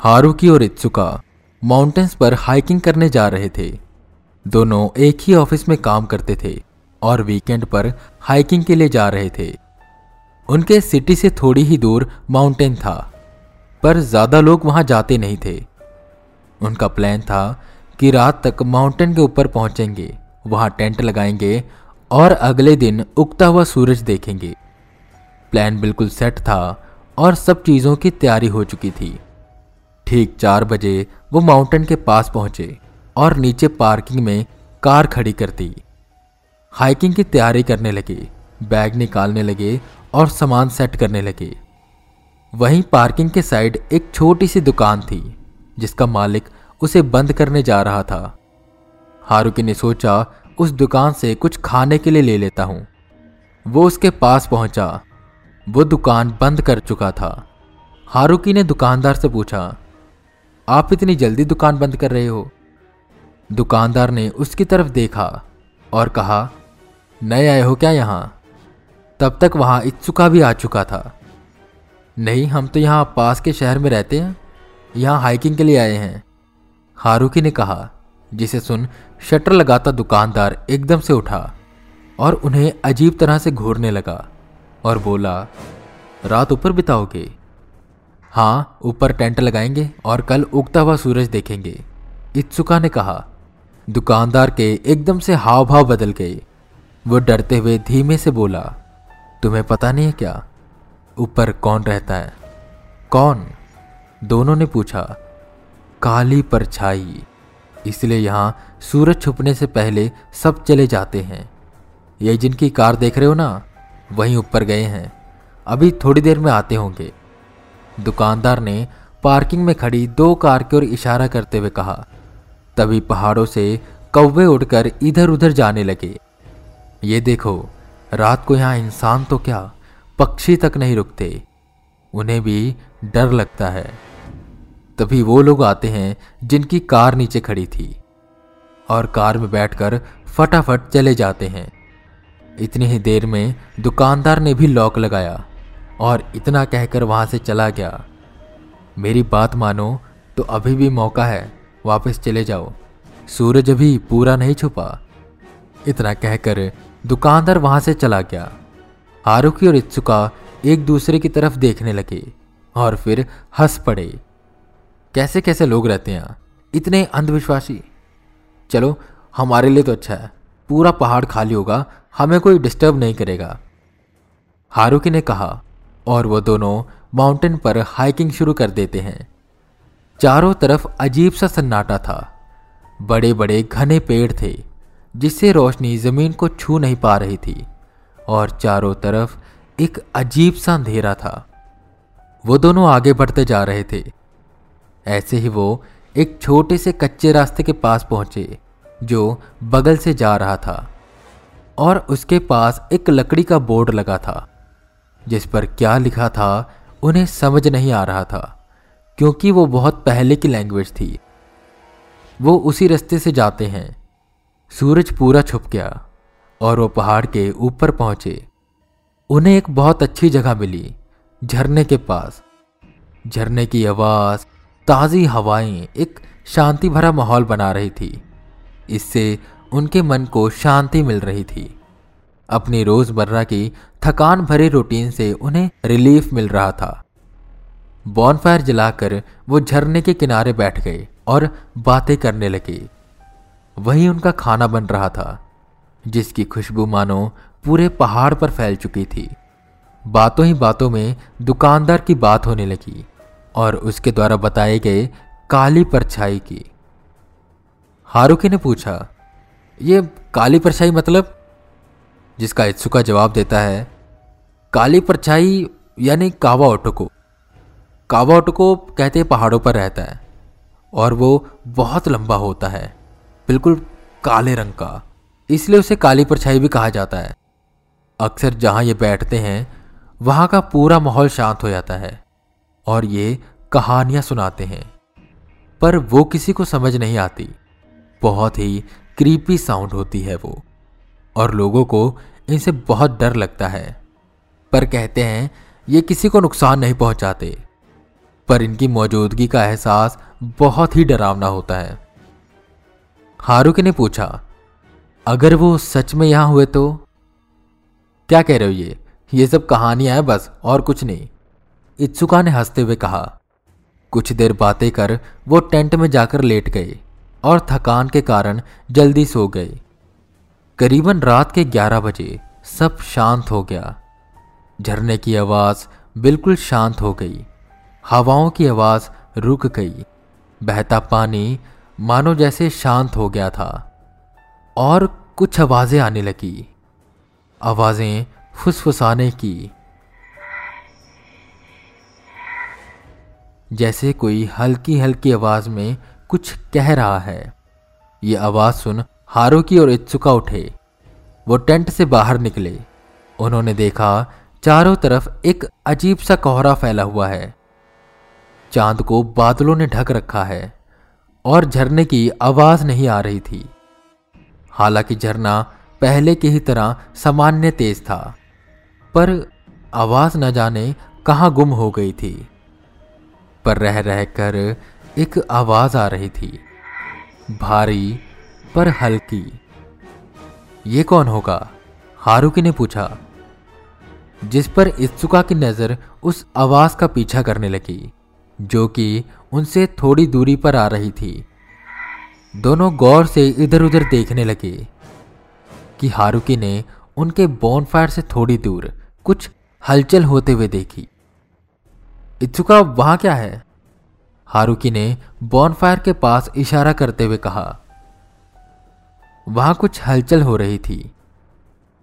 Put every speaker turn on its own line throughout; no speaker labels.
Haruki और इत्सुका mountains पर hiking करने जा रहे थे। दोनों एक ही ऑफ़िस में काम करते थे और वीकेंड पर हाइकिंग के लिए जा रहे थे। उनके सिटी से थोड़ी ही दूर माउंटेन था, पर ज़्यादा लोग वहाँ जाते नहीं थे। उनका प्लान था कि रात तक माउंटेन के ऊपर पहुँचेंगे, वहाँ टेंट लगाएँगे और अगले दिन उगता हुआ सूरज देखेंगे। प्लान बिल्कुल सेट था और सब चीज़ों की तैयारी हो चुकी थी। ठीक चार बजे वो माउंटेन के पास पहुँचे और नीचे पार्किंग में कार खड़ी कर दी। हाइकिंग की तैयारी करने लगे, बैग निकालने लगे और सामान सेट करने लगे। वहीं पार्किंग के साइड एक छोटी सी दुकान थी, जिसका मालिक उसे बंद करने जा रहा था। हारुकी ने सोचा, उस दुकान से कुछ खाने के लिए ले लेता हूँ। वो उसके पास पहुँचा। वो दुकान बंद कर चुका था। हारुकी ने दुकानदार से पूछा आप इतनी जल्दी दुकान बंद कर रहे हो? दुकानदार ने उसकी तरफ़ देखा और कहा, नए आए हो क्या यहाँ? तब तक वहाँ इच्छुका भी आ चुका था। नहीं, हम तो यहाँ पास के शहर में रहते हैं। यहाँ हाइकिंग के लिए आए हैं। हारुकी ने कहा, जिसे सुन शटर लगाता दुकानदार एकदम से उठा और उन्हें अजीब तरह से घूरने लगा और बोला, रात ऊपर बिताओगे? हाँ ऊपर टेंट लगाएँगे और कल उगता हुआ सूरज देखेंगे। इत्सुका ने कहा, दुकानदार के एकदम से हाव भाव बदल गए। वो डरते हुए धीमे से बोला, तुम्हें पता नहीं है क्या? ऊपर कौन रहता है? कौन? दोनों ने पूछा, काली परछाई। इसलिए यहाँ सूरज छुपने से पहले सब चले जाते हैं। ये जिनकी कार देख रहे हो ना, वहीं ऊपर गए हैं। अभी थोड़ी देर में आते होंगे। दुकानदार ने पार्किंग में खड़ी दो कार की ओर इशारा करते हुए कहा। तभी पहाड़ों से कौवे उड़कर इधर उधर जाने लगे। ये देखो, रात को यहाँ इंसान तो क्या पक्षी तक नहीं रुकते। उन्हें भी डर लगता है। तभी वो लोग आते हैं जिनकी कार नीचे खड़ी थी और कार में बैठकर फटाफट चले जाते हैं। इतनी ही देर में दुकानदार ने भी लॉक लगाया। और इतना कहकर वहाँ से चला गया। मेरी बात मानो तो अभी भी मौका है, वापस चले जाओ। सूरज अभी पूरा नहीं छुपा। इतना कहकर दुकानदार वहाँ से चला गया। आरुखी और इत्सुका एक दूसरे की तरफ़ देखने लगे और फिर हंस पड़े। कैसे कैसे लोग रहते हैं? इतने अंधविश्वासी। चलो, हमारे लिए तो अच्छा है। पूरा पहाड़ खाली होगा, हमें कोई डिस्टर्ब नहीं करेगा। हारुकी ने कहा और वो दोनों माउंटेन पर हाइकिंग शुरू कर देते हैं। चारों तरफ़ अजीब सा सन्नाटा था। बड़े बड़े घने पेड़ थे, जिससे रोशनी ज़मीन को छू नहीं पा रही थी, और चारों तरफ़ एक अजीब सा अंधेरा था। वो दोनों आगे बढ़ते जा रहे थे। ऐसे ही वो एक छोटे से कच्चे रास्ते के पास पहुँचे, जो बगल से जा रहा था, और उसके पास एक लकड़ी का बोर्ड लगा था। जिस पर क्या लिखा था, उन्हें समझ नहीं आ रहा था, क्योंकि वो बहुत पहले की लैंग्वेज थी। वो उसी रास्ते से जाते हैं। सूरज पूरा छुप गया और वो पहाड़ के ऊपर पहुँचे। उन्हें एक बहुत अच्छी जगह मिली, झरने के पास। झरने की आवाज़, ताज़ी हवाएँ, एक शांति भरा माहौल बना रही थी। इससे उनके मन को शांति मिल रही थी। अपनी रोज़मर्रा की थकान भरे रूटीन से उन्हें रिलीफ मिल रहा था। बॉनफायर जलाकर वो झरने के किनारे बैठ गए और बातें करने लगे। वहीं उनका खाना बन रहा था, जिसकी खुशबू मानो पूरे पहाड़ पर फैल चुकी थी। बातों ही बातों में दुकानदार की बात होने लगी और उसके द्वारा बताए गए काली परछाई की। हारुकी ने पूछा, ये काली परछाई मतलब? जिसका इत्सुका जवाब देता है, काली परछाई, यानी कावा ओटको कावा ओटको कहते पहाड़ों पर रहता है, और वो बहुत लंबा होता है, बिल्कुल काले रंग का। इसलिए उसे काली परछाई भी कहा जाता है। अक्सर जहाँ ये बैठते हैं, वहाँ का पूरा माहौल शांत हो जाता है, और ये कहानियाँ सुनाते हैं। पर वो किसी को समझ नहीं आती। बहुत ही क्रीपी साउंड होती है वो। और लोगों को इनसे बहुत डर लगता है। पर कहते हैं, ये किसी को नुकसान नहीं पहुंचाते। पर इनकी मौजूदगी का एहसास बहुत ही डरावना होता है। हारुकी ने पूछा, अगर वो सच में यहाँ हुए तो? क्या कह रहे हो ये? ये सब कहानियाँ हैं बस, और कुछ नहीं। इत्सुका ने हँसते हुए कहा, कुछ देर बातें कर, वो टेंट में जाकर लेट गए और थकान के कारण जल्दी सो गए। करीबन रात के 11 बजे सब शांत हो गया। झरने की आवाज़ बिल्कुल शांत हो गई। हवाओं की आवाज़ रुक गई। बहता पानी मानो जैसे शांत हो गया था। और कुछ आवाज़ें आने लगी। आवाज़ें फुसफुसाने की। जैसे कोई हल्की हल्की आवाज़ में कुछ कह रहा है। ये आवाज़ सुन हारुकी और इच्छुका उठे। वो टेंट से बाहर निकले। उन्होंने देखा, चारों तरफ़ एक अजीब सा कोहरा फैला हुआ है। चाँद को बादलों ने ढक रखा है और झरने की आवाज़ नहीं आ रही थी। हालाँकि झरना पहले की ही तरह सामान्य तेज था, पर आवाज़ न जाने कहाँ गुम हो गई थी। पर रह रह कर एक आवाज़ आ रही थी। भारी पर हल्की। ये कौन होगा? हारुकी ने पूछा। जिस पर इत्सुका की नज़र उस आवाज़ का पीछा करने लगी, जो कि उनसे थोड़ी दूरी पर आ रही थी। दोनों गौर से इधर उधर देखने लगे कि हारुकी ने उनके बोनफायर से थोड़ी दूर कुछ हलचल होते हुए देखी। इच्छुका वहाँ क्या है? हारुकी ने बॉनफायर के पास इशारा करते हुए कहा वहाँ कुछ हलचल हो रही थी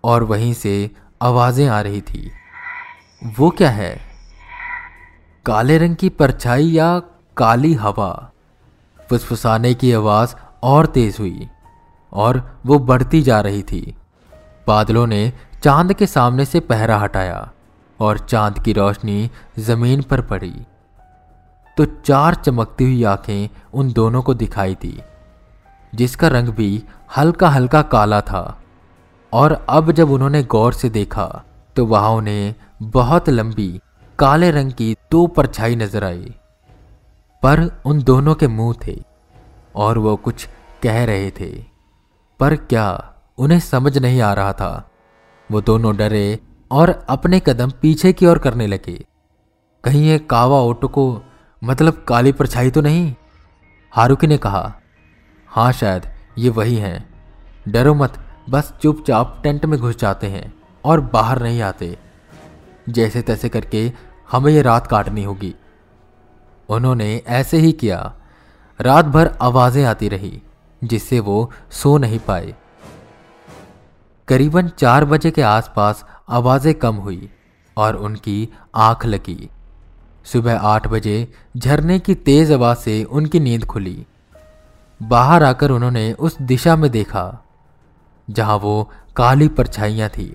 और वहीं से आवाज़ें आ रही थी। वो क्या है? काले रंग की परछाई या काली हवा? फुसफुसाने की आवाज़ और तेज हुई और वो बढ़ती जा रही थी। बादलों ने चाँद के सामने से पहरा हटाया और चाँद की रोशनी ज़मीन पर पड़ी। तो चार चमकती हुई आँखें उन दोनों को दिखाई दी। जिसका रंग भी हल्का हल्का काला था। और अब जब उन्होंने गौर से देखा तो वहाँ उन्हें बहुत लंबी, काले रंग की दो परछाई नज़र आई। पर उन दोनों के मुँह थे, और वो कुछ कह रहे थे। पर क्या उन्हें समझ नहीं आ रहा था? वो दोनों डरे और अपने कदम पीछे की ओर करने लगे। कहीं ये कावा ऑटो को मतलब काली परछाई तो नहीं? हारुकी ने कहा हाँ शायद, ये वही हैं। डरो मत, बस चुपचाप टेंट में घुस जाते हैं और बाहर नहीं आते। जैसे तैसे करके हमें ये रात काटनी होगी। उन्होंने ऐसे ही किया। रात भर आवाज़ें आती रही, जिससे वो सो नहीं पाए। करीबन चार बजे के आसपास आवाज़ें कम हुई और उनकी आँख लगी। सुबह आठ बजे झरने की तेज आवाज़ से उनकी नींद खुली। बाहर आकर उन्होंने उस दिशा में देखा, जहाँ वो काली परछाइयाँ थी,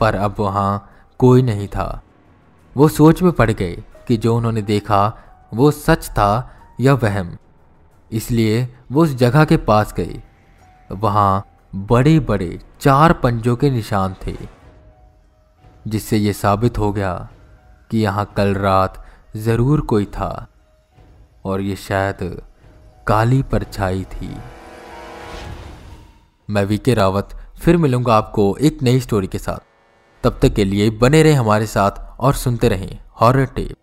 पर अब वहाँ कोई नहीं था। वो सोच में पड़ गए कि जो उन्होंने देखा, वो सच था या वहम। इसलिए वो उस जगह के पास गए वहाँ बड़े बड़े चार पंजों के निशान थे, जिससे ये साबित हो गया कि यहाँ कल रात ज़रूर कोई था, और ये शायद काली परछाई थी। मैं वीके रावत, फिर मिलूँगा आपको एक नई स्टोरी के साथ। तब तक के लिए बने रहे हमारे साथ और सुनते रहें हॉरर टेप